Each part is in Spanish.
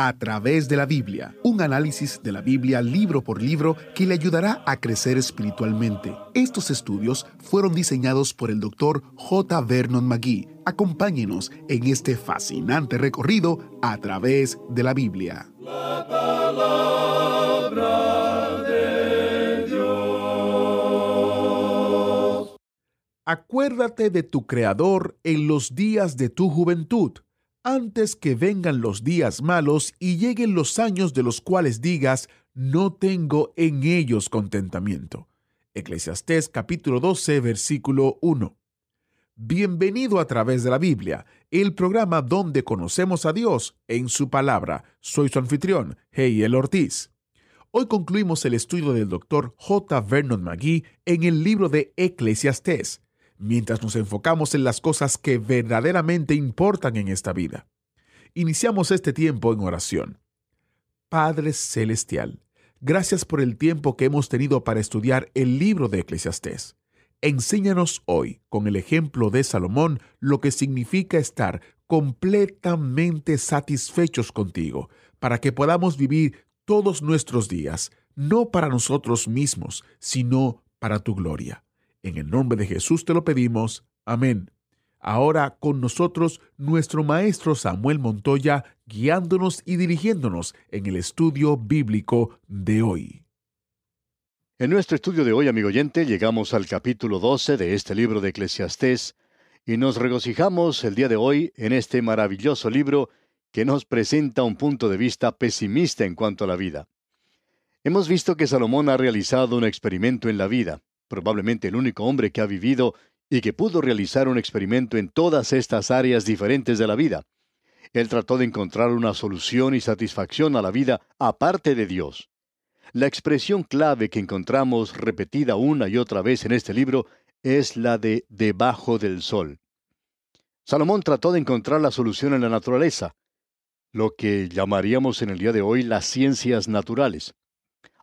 a través de la Biblia, un análisis de la Biblia libro por libro que le ayudará a crecer espiritualmente. Estos estudios fueron diseñados por el doctor J. Vernon McGee. Acompáñenos en este fascinante recorrido a través de la Biblia. La palabra de Dios. Acuérdate de tu Creador en los días de tu juventud antes que vengan los días malos y lleguen los años de los cuales digas, no tengo en ellos contentamiento. Eclesiastés capítulo 12, versículo 1. Bienvenido a través de la Biblia, el programa donde conocemos a Dios en su palabra. Soy su anfitrión, Heiel Ortiz. Hoy concluimos el estudio del doctor J. Vernon McGee en el libro de Eclesiastés mientras nos enfocamos en las cosas que verdaderamente importan en esta vida. Iniciamos este tiempo en oración. Padre Celestial, gracias por el tiempo que hemos tenido para estudiar el libro de Eclesiastés. Enséñanos hoy, con el ejemplo de Salomón, lo que significa estar completamente satisfechos contigo, para que podamos vivir todos nuestros días, no para nosotros mismos, sino para tu gloria. En el nombre de Jesús te lo pedimos. Amén. Ahora con nosotros nuestro maestro Samuel Montoya guiándonos y dirigiéndonos en el estudio bíblico de hoy. En nuestro estudio de hoy, amigo oyente, llegamos al capítulo 12 de este libro de Eclesiastés y nos regocijamos el día de hoy en este maravilloso libro que nos presenta un punto de vista pesimista en cuanto a la vida. Hemos visto que Salomón ha realizado un experimento en la vida probablemente el único hombre que ha vivido y que pudo realizar un experimento en todas estas áreas diferentes de la vida. Él trató de encontrar una solución y satisfacción a la vida aparte de Dios. La expresión clave que encontramos repetida una y otra vez en este libro es la de debajo del sol. Salomón trató de encontrar la solución en la naturaleza, lo que llamaríamos en el día de hoy las ciencias naturales.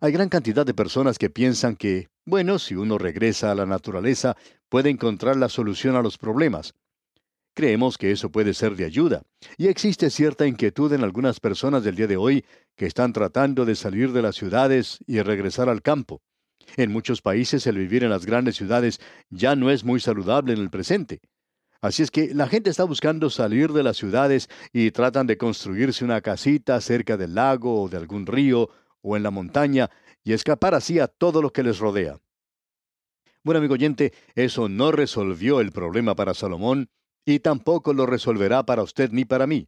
Hay gran cantidad de personas que piensan que, bueno, si uno regresa a la naturaleza, puede encontrar la solución a los problemas. Creemos que eso puede ser de ayuda, y existe cierta inquietud en algunas personas del día de hoy que están tratando de salir de las ciudades y regresar al campo. En muchos países el vivir en las grandes ciudades ya no es muy saludable en el presente. Así es que la gente está buscando salir de las ciudades y tratan de construirse una casita cerca del lago o de algún río o en la montaña y escapar así a todo lo que les rodea. Bueno, amigo oyente, eso no resolvió el problema para Salomón y tampoco lo resolverá para usted ni para mí.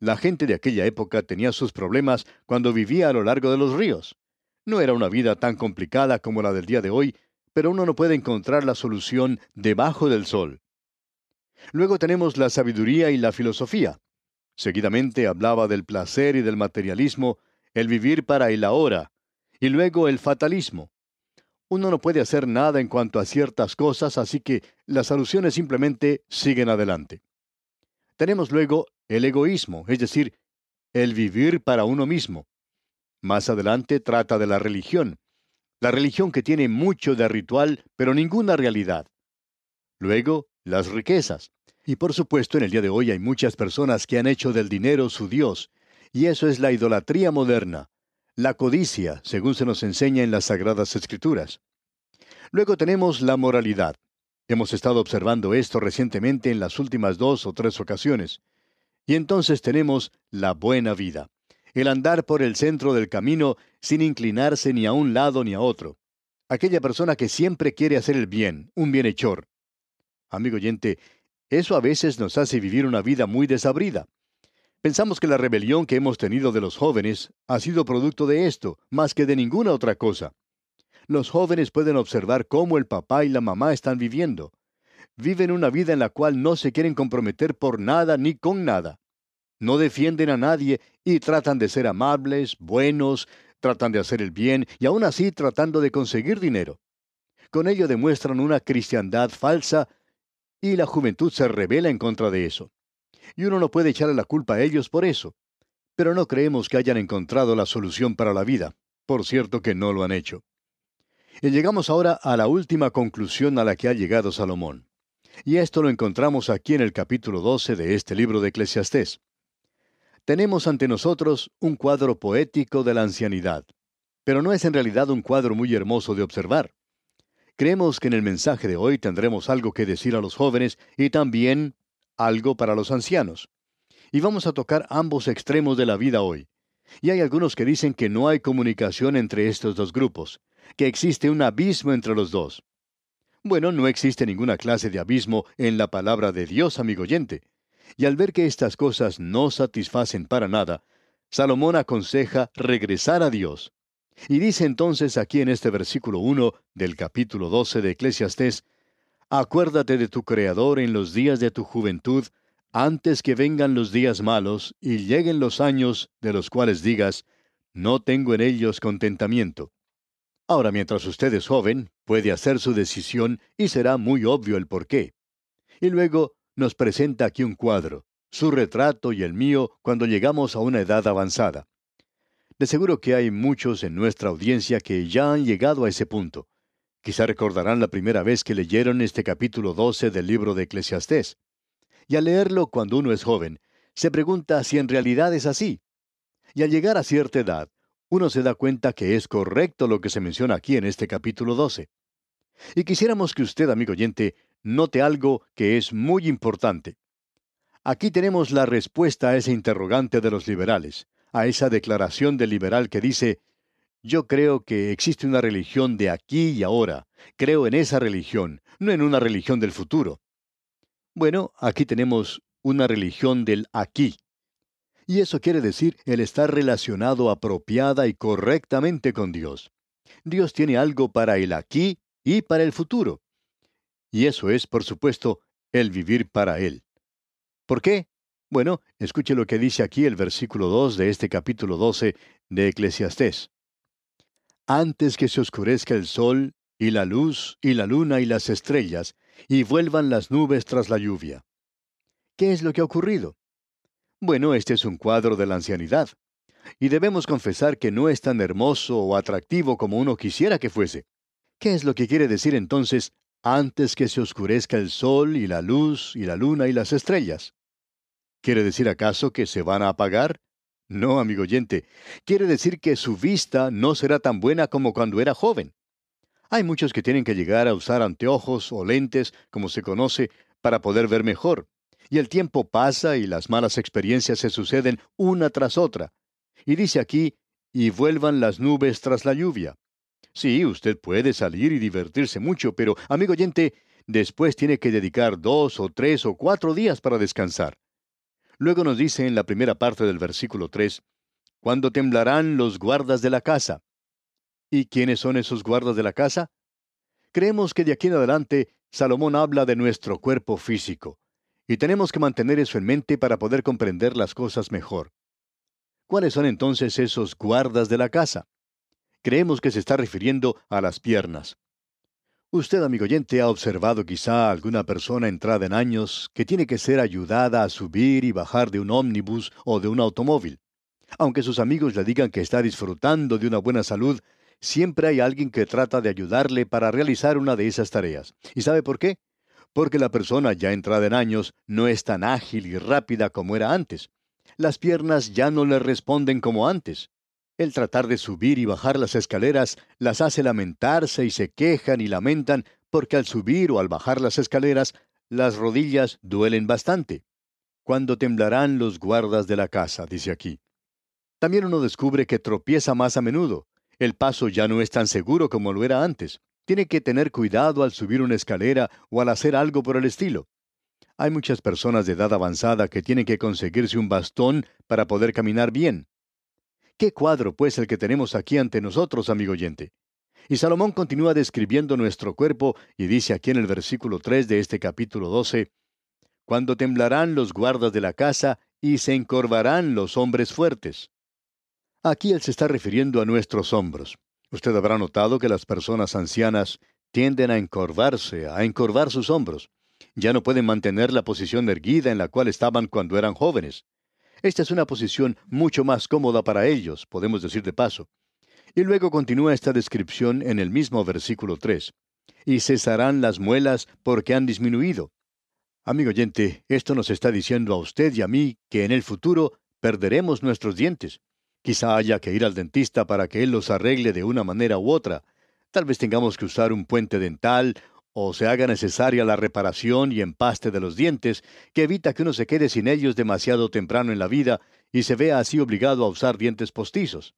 La gente de aquella época tenía sus problemas cuando vivía a lo largo de los ríos. No era una vida tan complicada como la del día de hoy, pero uno no puede encontrar la solución debajo del sol. Luego tenemos la sabiduría y la filosofía. Seguidamente hablaba del placer y del materialismo, el vivir para el ahora, y luego el fatalismo. Uno no puede hacer nada en cuanto a ciertas cosas, así que las alusiones simplemente siguen adelante. Tenemos luego el egoísmo, es decir, el vivir para uno mismo. Más adelante trata de la religión, la religión que tiene mucho de ritual, pero ninguna realidad. Luego, las riquezas. Y por supuesto, en el día de hoy hay muchas personas que han hecho del dinero su Dios, y eso es la idolatría moderna, la codicia, según se nos enseña en las Sagradas Escrituras. Luego tenemos la moralidad. Hemos estado observando esto recientemente en las últimas dos o tres ocasiones. Y entonces tenemos la buena vida, el andar por el centro del camino sin inclinarse ni a un lado ni a otro. Aquella persona que siempre quiere hacer el bien, un bienhechor. Amigo oyente, eso a veces nos hace vivir una vida muy desabrida. Pensamos que la rebelión que hemos tenido de los jóvenes ha sido producto de esto, más que de ninguna otra cosa. Los jóvenes pueden observar cómo el papá y la mamá están viviendo. Viven una vida en la cual no se quieren comprometer por nada ni con nada. No defienden a nadie y tratan de ser amables, buenos, tratan de hacer el bien y aún así tratando de conseguir dinero. Con ello demuestran una cristiandad falsa y la juventud se revela en contra de eso y uno no puede echarle la culpa a ellos por eso. Pero no creemos que hayan encontrado la solución para la vida. Por cierto que no lo han hecho. Y llegamos ahora a la última conclusión a la que ha llegado Salomón. Y esto lo encontramos aquí en el capítulo 12 de este libro de Eclesiastés. Tenemos ante nosotros un cuadro poético de la ancianidad, pero no es en realidad un cuadro muy hermoso de observar. Creemos que en el mensaje de hoy tendremos algo que decir a los jóvenes y también algo para los ancianos. Y vamos a tocar ambos extremos de la vida hoy. Y hay algunos que dicen que no hay comunicación entre estos dos grupos, que existe un abismo entre los dos. Bueno, no existe ninguna clase de abismo en la palabra de Dios, amigo oyente. Y al ver que estas cosas no satisfacen para nada, Salomón aconseja regresar a Dios. Y dice entonces aquí en este versículo 1 del capítulo 12 de Eclesiastés, Acuérdate de tu Creador en los días de tu juventud, antes que vengan los días malos y lleguen los años de los cuales digas, no tengo en ellos contentamiento. Ahora, mientras usted es joven, puede hacer su decisión y será muy obvio el por qué. Y luego nos presenta aquí un cuadro, su retrato y el mío cuando llegamos a una edad avanzada. De seguro que hay muchos en nuestra audiencia que ya han llegado a ese punto. Quizá recordarán la primera vez que leyeron este capítulo 12 del libro de Eclesiastés. Y al leerlo cuando uno es joven, se pregunta si en realidad es así. Y al llegar a cierta edad, uno se da cuenta que es correcto lo que se menciona aquí en este capítulo 12. Y quisiéramos que usted, amigo oyente, note algo que es muy importante. Aquí tenemos la respuesta a ese interrogante de los liberales, a esa declaración del liberal que dice, yo creo que existe una religión de aquí y ahora, creo en esa religión, no en una religión del futuro. Bueno, aquí tenemos una religión del aquí. Y eso quiere decir el estar relacionado apropiada y correctamente con Dios. Dios tiene algo para el aquí y para el futuro. Y eso es, por supuesto, el vivir para Él. ¿Por qué? Bueno, escuche lo que dice aquí el versículo 2 de este capítulo 12 de Eclesiastés. Antes que se oscurezca el sol, y la luz, y la luna, y las estrellas, y vuelvan las nubes tras la lluvia. ¿Qué es lo que ha ocurrido? Bueno, este es un cuadro de la ancianidad. Y debemos confesar que no es tan hermoso o atractivo como uno quisiera que fuese. ¿Qué es lo que quiere decir entonces antes que se oscurezca el sol y la luz y la luna y las estrellas? ¿Quiere decir acaso que se van a apagar? No, amigo oyente, quiere decir que su vista no será tan buena como cuando era joven. Hay muchos que tienen que llegar a usar anteojos o lentes, como se conoce, para poder ver mejor y el tiempo pasa y las malas experiencias se suceden una tras otra. Y dice aquí, y vuelvan las nubes tras la lluvia. Sí, usted puede salir y divertirse mucho, pero, amigo oyente, después tiene que dedicar dos o tres o cuatro días para descansar. Luego nos dice en la primera parte del versículo 3, cuando temblarán los guardas de la casa. ¿Y quiénes son esos guardas de la casa? Creemos que de aquí en adelante Salomón habla de nuestro cuerpo físico. Y tenemos que mantener eso en mente para poder comprender las cosas mejor. ¿Cuáles son entonces esos guardas de la casa? Creemos que se está refiriendo a las piernas. Usted, amigo oyente, ha observado quizá alguna persona entrada en años que tiene que ser ayudada a subir y bajar de un ómnibus o de un automóvil. Aunque sus amigos le digan que está disfrutando de una buena salud, siempre hay alguien que trata de ayudarle para realizar una de esas tareas. ¿Y sabe por qué? porque la persona ya entrada en años no es tan ágil y rápida como era antes. Las piernas ya no le responden como antes. El tratar de subir y bajar las escaleras las hace lamentarse y se quejan y lamentan porque al subir o al bajar las escaleras las rodillas duelen bastante. Cuando temblarán los guardas de la casa, dice aquí. También uno descubre que tropieza más a menudo. El paso ya no es tan seguro como lo era antes tiene que tener cuidado al subir una escalera o al hacer algo por el estilo. Hay muchas personas de edad avanzada que tienen que conseguirse un bastón para poder caminar bien. ¿Qué cuadro, pues, el que tenemos aquí ante nosotros, amigo oyente? Y Salomón continúa describiendo nuestro cuerpo y dice aquí en el versículo 3 de este capítulo 12, Cuando temblarán los guardas de la casa y se encorvarán los hombres fuertes. Aquí él se está refiriendo a nuestros hombros. Usted habrá notado que las personas ancianas tienden a encorvarse, a encorvar sus hombros. Ya no pueden mantener la posición erguida en la cual estaban cuando eran jóvenes. Esta es una posición mucho más cómoda para ellos, podemos decir de paso. Y luego continúa esta descripción en el mismo versículo 3. Y cesarán las muelas porque han disminuido. Amigo oyente, esto nos está diciendo a usted y a mí que en el futuro perderemos nuestros dientes. Quizá haya que ir al dentista para que él los arregle de una manera u otra. Tal vez tengamos que usar un puente dental o se haga necesaria la reparación y empaste de los dientes, que evita que uno se quede sin ellos demasiado temprano en la vida y se vea así obligado a usar dientes postizos.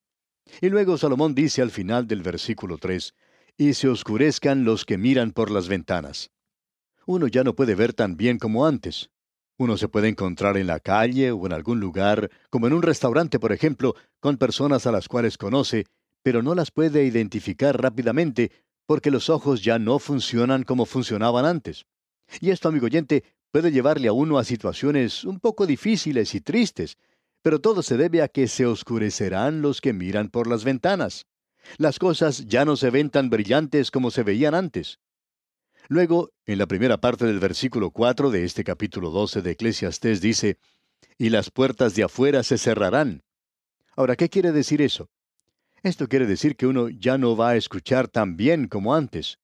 Y luego Salomón dice al final del versículo 3, y se oscurezcan los que miran por las ventanas. Uno ya no puede ver tan bien como antes. Uno se puede encontrar en la calle o en algún lugar, como en un restaurante, por ejemplo, con personas a las cuales conoce, pero no las puede identificar rápidamente porque los ojos ya no funcionan como funcionaban antes. Y esto, amigo oyente, puede llevarle a uno a situaciones un poco difíciles y tristes, pero todo se debe a que se oscurecerán los que miran por las ventanas. Las cosas ya no se ven tan brillantes como se veían antes. Luego, en la primera parte del versículo 4 de este capítulo 12 de Eclesiastés dice, y las puertas de afuera se cerrarán. Ahora, ¿qué quiere decir eso? Esto quiere decir que uno ya no va a escuchar tan bien como antes.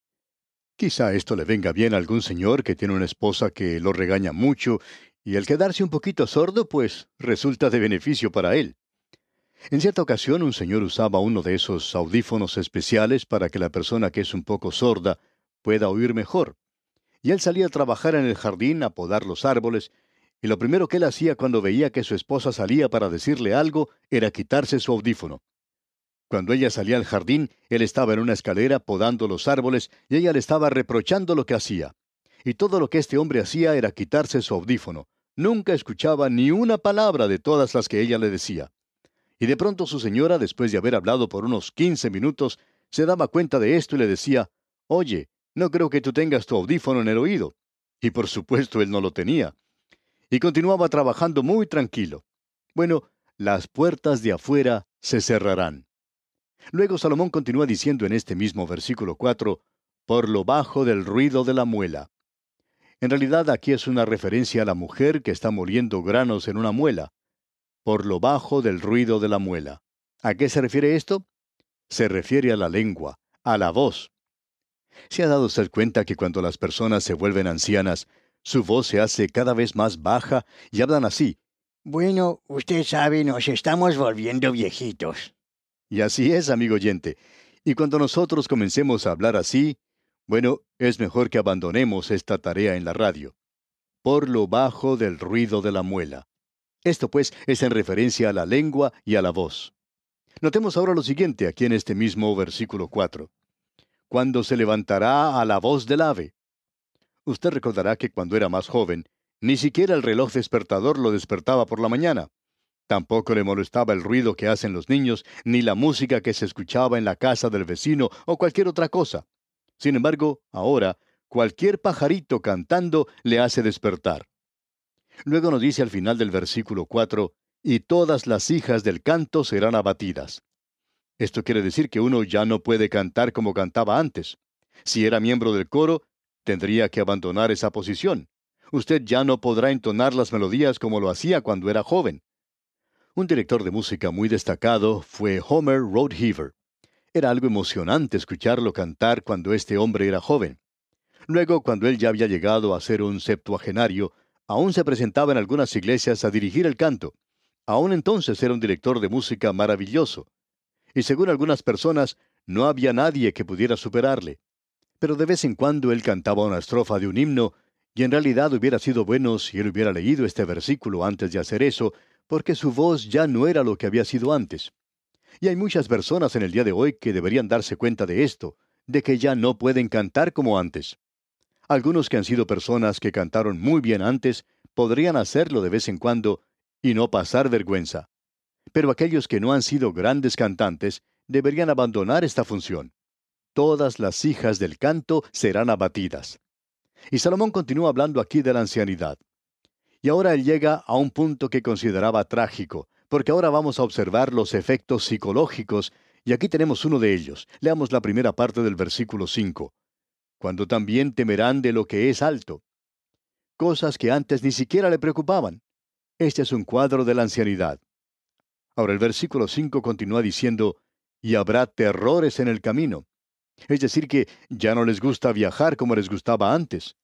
Quizá esto le venga bien a algún señor que tiene una esposa que lo regaña mucho, y el quedarse un poquito sordo, pues resulta de beneficio para él. En cierta ocasión un señor usaba uno de esos audífonos especiales para que la persona que es un poco sorda pueda oír mejor. Y él salía a trabajar en el jardín a podar los árboles, y lo primero que él hacía cuando veía que su esposa salía para decirle algo era quitarse su audífono. Cuando ella salía al jardín, él estaba en una escalera podando los árboles y ella le estaba reprochando lo que hacía. Y todo lo que este hombre hacía era quitarse su audífono. Nunca escuchaba ni una palabra de todas las que ella le decía. Y de pronto su señora, después de haber hablado por unos quince minutos, se daba cuenta de esto y le decía, Oye, no creo que tú tengas tu audífono en el oído. Y por supuesto él no lo tenía. Y continuaba trabajando muy tranquilo. Bueno, las puertas de afuera se cerrarán. Luego Salomón continúa diciendo en este mismo versículo 4, por lo bajo del ruido de la muela. En realidad aquí es una referencia a la mujer que está moliendo granos en una muela. Por lo bajo del ruido de la muela. ¿A qué se refiere esto? Se refiere a la lengua, a la voz. ¿Se ha dado usted cuenta que cuando las personas se vuelven ancianas, su voz se hace cada vez más baja y hablan así? Bueno, usted sabe, nos estamos volviendo viejitos. Y así es, amigo oyente. Y cuando nosotros comencemos a hablar así, bueno, es mejor que abandonemos esta tarea en la radio. Por lo bajo del ruido de la muela. Esto pues es en referencia a la lengua y a la voz. Notemos ahora lo siguiente aquí en este mismo versículo 4 cuando se levantará a la voz del ave. Usted recordará que cuando era más joven, ni siquiera el reloj despertador lo despertaba por la mañana. Tampoco le molestaba el ruido que hacen los niños, ni la música que se escuchaba en la casa del vecino o cualquier otra cosa. Sin embargo, ahora, cualquier pajarito cantando le hace despertar. Luego nos dice al final del versículo 4, y todas las hijas del canto serán abatidas. Esto quiere decir que uno ya no puede cantar como cantaba antes. Si era miembro del coro, tendría que abandonar esa posición. Usted ya no podrá entonar las melodías como lo hacía cuando era joven. Un director de música muy destacado fue Homer Roadheaver. Era algo emocionante escucharlo cantar cuando este hombre era joven. Luego, cuando él ya había llegado a ser un septuagenario, aún se presentaba en algunas iglesias a dirigir el canto. Aún entonces era un director de música maravilloso y según algunas personas, no había nadie que pudiera superarle. Pero de vez en cuando él cantaba una estrofa de un himno, y en realidad hubiera sido bueno si él hubiera leído este versículo antes de hacer eso, porque su voz ya no era lo que había sido antes. Y hay muchas personas en el día de hoy que deberían darse cuenta de esto, de que ya no pueden cantar como antes. Algunos que han sido personas que cantaron muy bien antes, podrían hacerlo de vez en cuando y no pasar vergüenza pero aquellos que no han sido grandes cantantes deberían abandonar esta función. Todas las hijas del canto serán abatidas. Y Salomón continúa hablando aquí de la ancianidad. Y ahora él llega a un punto que consideraba trágico, porque ahora vamos a observar los efectos psicológicos, y aquí tenemos uno de ellos. Leamos la primera parte del versículo 5. Cuando también temerán de lo que es alto. Cosas que antes ni siquiera le preocupaban. Este es un cuadro de la ancianidad. Ahora el versículo 5 continúa diciendo, y habrá terrores en el camino. Es decir, que ya no les gusta viajar como les gustaba antes.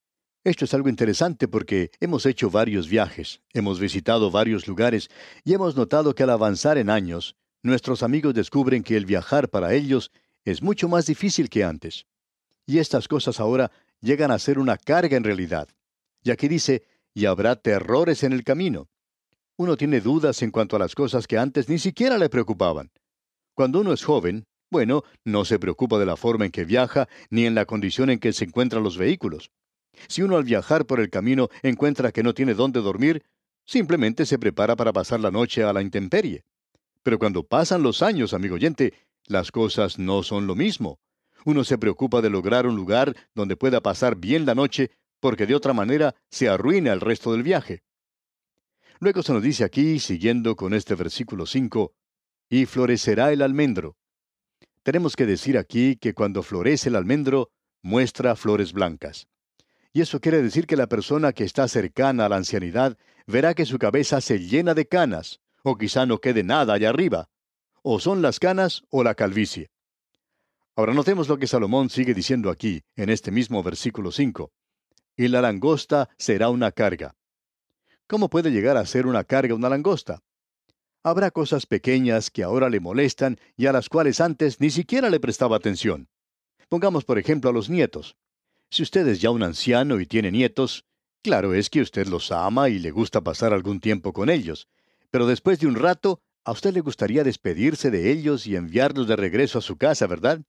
Esto es algo interesante porque hemos hecho varios viajes, hemos visitado varios lugares y hemos notado que al avanzar en años, nuestros amigos descubren que el viajar para ellos es mucho más difícil que antes. Y estas cosas ahora llegan a ser una carga en realidad. Y aquí dice, y habrá terrores en el camino. Uno tiene dudas en cuanto a las cosas que antes ni siquiera le preocupaban. Cuando uno es joven, bueno, no se preocupa de la forma en que viaja ni en la condición en que se encuentran los vehículos. Si uno al viajar por el camino encuentra que no tiene dónde dormir, simplemente se prepara para pasar la noche a la intemperie. Pero cuando pasan los años, amigo oyente, las cosas no son lo mismo. Uno se preocupa de lograr un lugar donde pueda pasar bien la noche, porque de otra manera se arruina el resto del viaje. Luego se nos dice aquí, siguiendo con este versículo 5, y florecerá el almendro. Tenemos que decir aquí que cuando florece el almendro, muestra flores blancas. Y eso quiere decir que la persona que está cercana a la ancianidad verá que su cabeza se llena de canas, o quizá no quede nada allá arriba. O son las canas o la calvicie. Ahora notemos lo que Salomón sigue diciendo aquí, en este mismo versículo 5. Y la langosta será una carga. ¿Cómo puede llegar a ser una carga una langosta? Habrá cosas pequeñas que ahora le molestan y a las cuales antes ni siquiera le prestaba atención. Pongamos por ejemplo a los nietos. Si usted es ya un anciano y tiene nietos, claro es que usted los ama y le gusta pasar algún tiempo con ellos, pero después de un rato, a usted le gustaría despedirse de ellos y enviarlos de regreso a su casa, ¿verdad?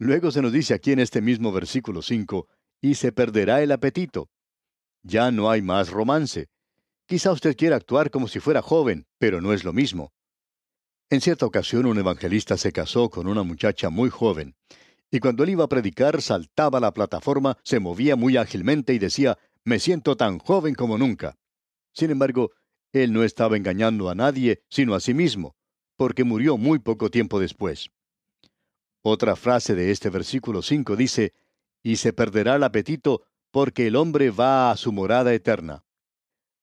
Luego se nos dice aquí en este mismo versículo 5, y se perderá el apetito. Ya no hay más romance. Quizá usted quiera actuar como si fuera joven, pero no es lo mismo. En cierta ocasión un evangelista se casó con una muchacha muy joven, y cuando él iba a predicar saltaba a la plataforma, se movía muy ágilmente y decía, me siento tan joven como nunca. Sin embargo, él no estaba engañando a nadie, sino a sí mismo, porque murió muy poco tiempo después. Otra frase de este versículo 5 dice, y se perderá el apetito porque el hombre va a su morada eterna.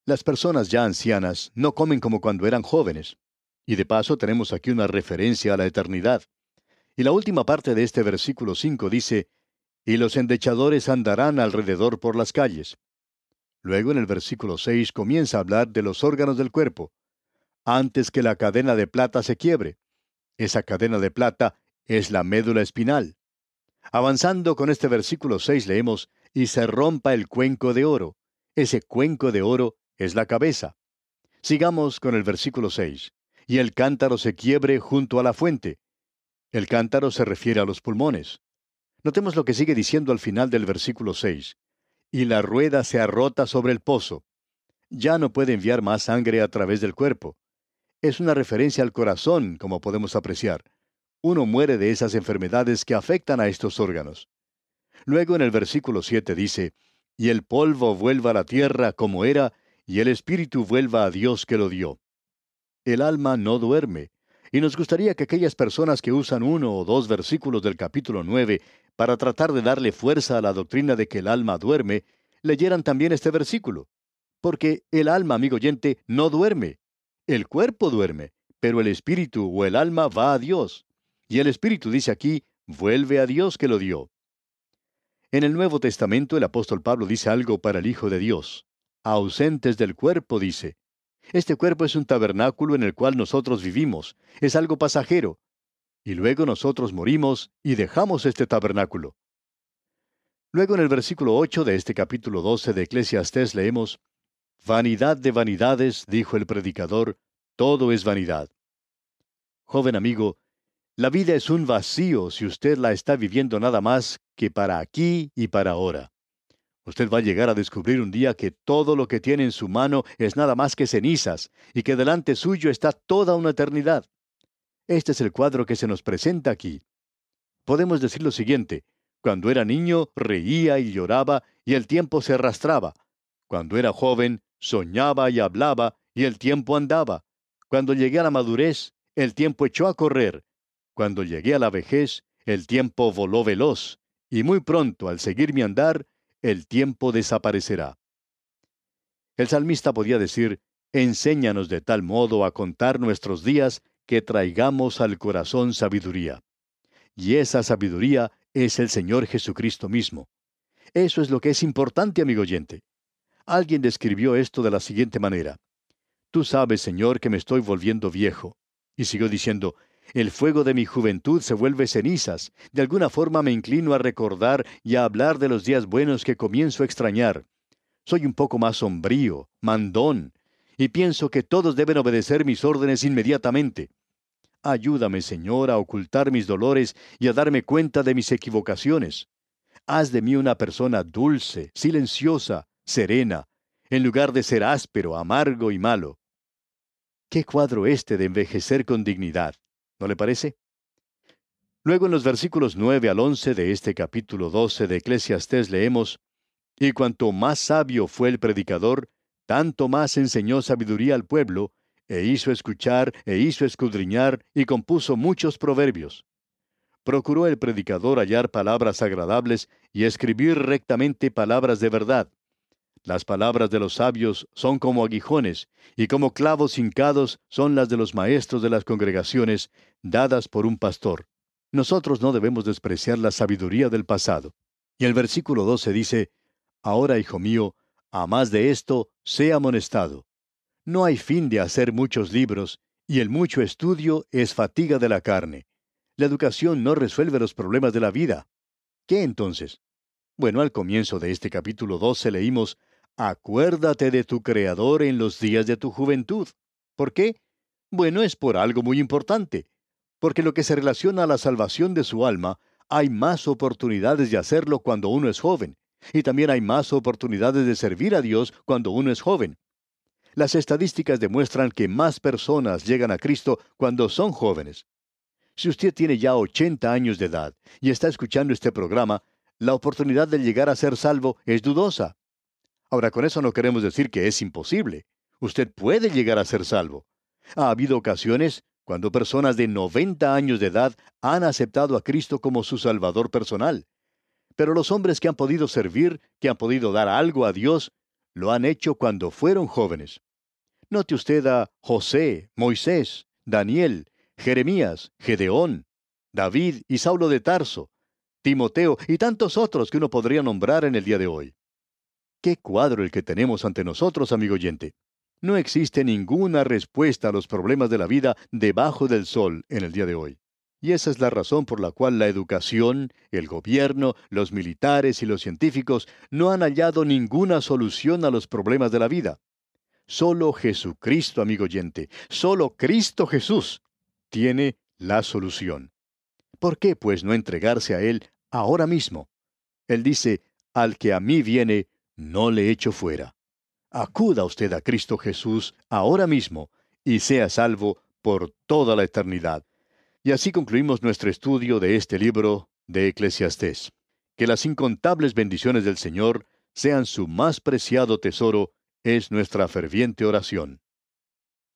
Las personas ya ancianas no comen como cuando eran jóvenes. Y de paso tenemos aquí una referencia a la eternidad. Y la última parte de este versículo 5 dice, y los endechadores andarán alrededor por las calles. Luego en el versículo 6 comienza a hablar de los órganos del cuerpo. Antes que la cadena de plata se quiebre. Esa cadena de plata es la médula espinal. Avanzando con este versículo 6 leemos, y se rompa el cuenco de oro. Ese cuenco de oro es la cabeza. Sigamos con el versículo 6. Y el cántaro se quiebre junto a la fuente. El cántaro se refiere a los pulmones. Notemos lo que sigue diciendo al final del versículo 6. Y la rueda se arrota sobre el pozo. Ya no puede enviar más sangre a través del cuerpo. Es una referencia al corazón, como podemos apreciar. Uno muere de esas enfermedades que afectan a estos órganos. Luego en el versículo 7 dice, Y el polvo vuelva a la tierra como era, y el espíritu vuelva a Dios que lo dio. El alma no duerme, y nos gustaría que aquellas personas que usan uno o dos versículos del capítulo 9 para tratar de darle fuerza a la doctrina de que el alma duerme, leyeran también este versículo. Porque el alma, amigo oyente, no duerme. El cuerpo duerme, pero el espíritu o el alma va a Dios. Y el espíritu dice aquí, vuelve a Dios que lo dio. En el Nuevo Testamento el apóstol Pablo dice algo para el Hijo de Dios. Ausentes del cuerpo, dice. Este cuerpo es un tabernáculo en el cual nosotros vivimos, es algo pasajero. Y luego nosotros morimos y dejamos este tabernáculo. Luego en el versículo 8 de este capítulo 12 de Eclesiastés leemos, Vanidad de vanidades, dijo el predicador, todo es vanidad. Joven amigo, la vida es un vacío si usted la está viviendo nada más que para aquí y para ahora. Usted va a llegar a descubrir un día que todo lo que tiene en su mano es nada más que cenizas y que delante suyo está toda una eternidad. Este es el cuadro que se nos presenta aquí. Podemos decir lo siguiente, cuando era niño reía y lloraba y el tiempo se arrastraba. Cuando era joven soñaba y hablaba y el tiempo andaba. Cuando llegué a la madurez, el tiempo echó a correr. Cuando llegué a la vejez, el tiempo voló veloz, y muy pronto, al seguir mi andar, el tiempo desaparecerá. El salmista podía decir, enséñanos de tal modo a contar nuestros días que traigamos al corazón sabiduría. Y esa sabiduría es el Señor Jesucristo mismo. Eso es lo que es importante, amigo oyente. Alguien describió esto de la siguiente manera. Tú sabes, Señor, que me estoy volviendo viejo. Y siguió diciendo, el fuego de mi juventud se vuelve cenizas. De alguna forma me inclino a recordar y a hablar de los días buenos que comienzo a extrañar. Soy un poco más sombrío, mandón, y pienso que todos deben obedecer mis órdenes inmediatamente. Ayúdame, Señor, a ocultar mis dolores y a darme cuenta de mis equivocaciones. Haz de mí una persona dulce, silenciosa, serena, en lugar de ser áspero, amargo y malo. Qué cuadro este de envejecer con dignidad, ¿no le parece? Luego en los versículos 9 al 11 de este capítulo 12 de Eclesiastés leemos, Y cuanto más sabio fue el predicador, tanto más enseñó sabiduría al pueblo, e hizo escuchar, e hizo escudriñar, y compuso muchos proverbios. Procuró el predicador hallar palabras agradables y escribir rectamente palabras de verdad. Las palabras de los sabios son como aguijones, y como clavos hincados son las de los maestros de las congregaciones, dadas por un pastor. Nosotros no debemos despreciar la sabiduría del pasado. Y el versículo 12 dice, Ahora, hijo mío, a más de esto, sea amonestado. No hay fin de hacer muchos libros, y el mucho estudio es fatiga de la carne. La educación no resuelve los problemas de la vida. ¿Qué entonces? Bueno, al comienzo de este capítulo 12 leímos, Acuérdate de tu Creador en los días de tu juventud. ¿Por qué? Bueno, es por algo muy importante. Porque lo que se relaciona a la salvación de su alma, hay más oportunidades de hacerlo cuando uno es joven, y también hay más oportunidades de servir a Dios cuando uno es joven. Las estadísticas demuestran que más personas llegan a Cristo cuando son jóvenes. Si usted tiene ya 80 años de edad y está escuchando este programa, la oportunidad de llegar a ser salvo es dudosa. Ahora, con eso no queremos decir que es imposible. Usted puede llegar a ser salvo. Ha habido ocasiones cuando personas de 90 años de edad han aceptado a Cristo como su Salvador personal. Pero los hombres que han podido servir, que han podido dar algo a Dios, lo han hecho cuando fueron jóvenes. Note usted a José, Moisés, Daniel, Jeremías, Gedeón, David y Saulo de Tarso, Timoteo y tantos otros que uno podría nombrar en el día de hoy. Qué cuadro el que tenemos ante nosotros, amigo oyente. No existe ninguna respuesta a los problemas de la vida debajo del sol en el día de hoy. Y esa es la razón por la cual la educación, el gobierno, los militares y los científicos no han hallado ninguna solución a los problemas de la vida. Solo Jesucristo, amigo oyente, solo Cristo Jesús tiene la solución. ¿Por qué, pues, no entregarse a Él ahora mismo? Él dice, al que a mí viene, no le echo fuera. Acuda usted a Cristo Jesús ahora mismo y sea salvo por toda la eternidad. Y así concluimos nuestro estudio de este libro de Eclesiastés. Que las incontables bendiciones del Señor sean su más preciado tesoro, es nuestra ferviente oración.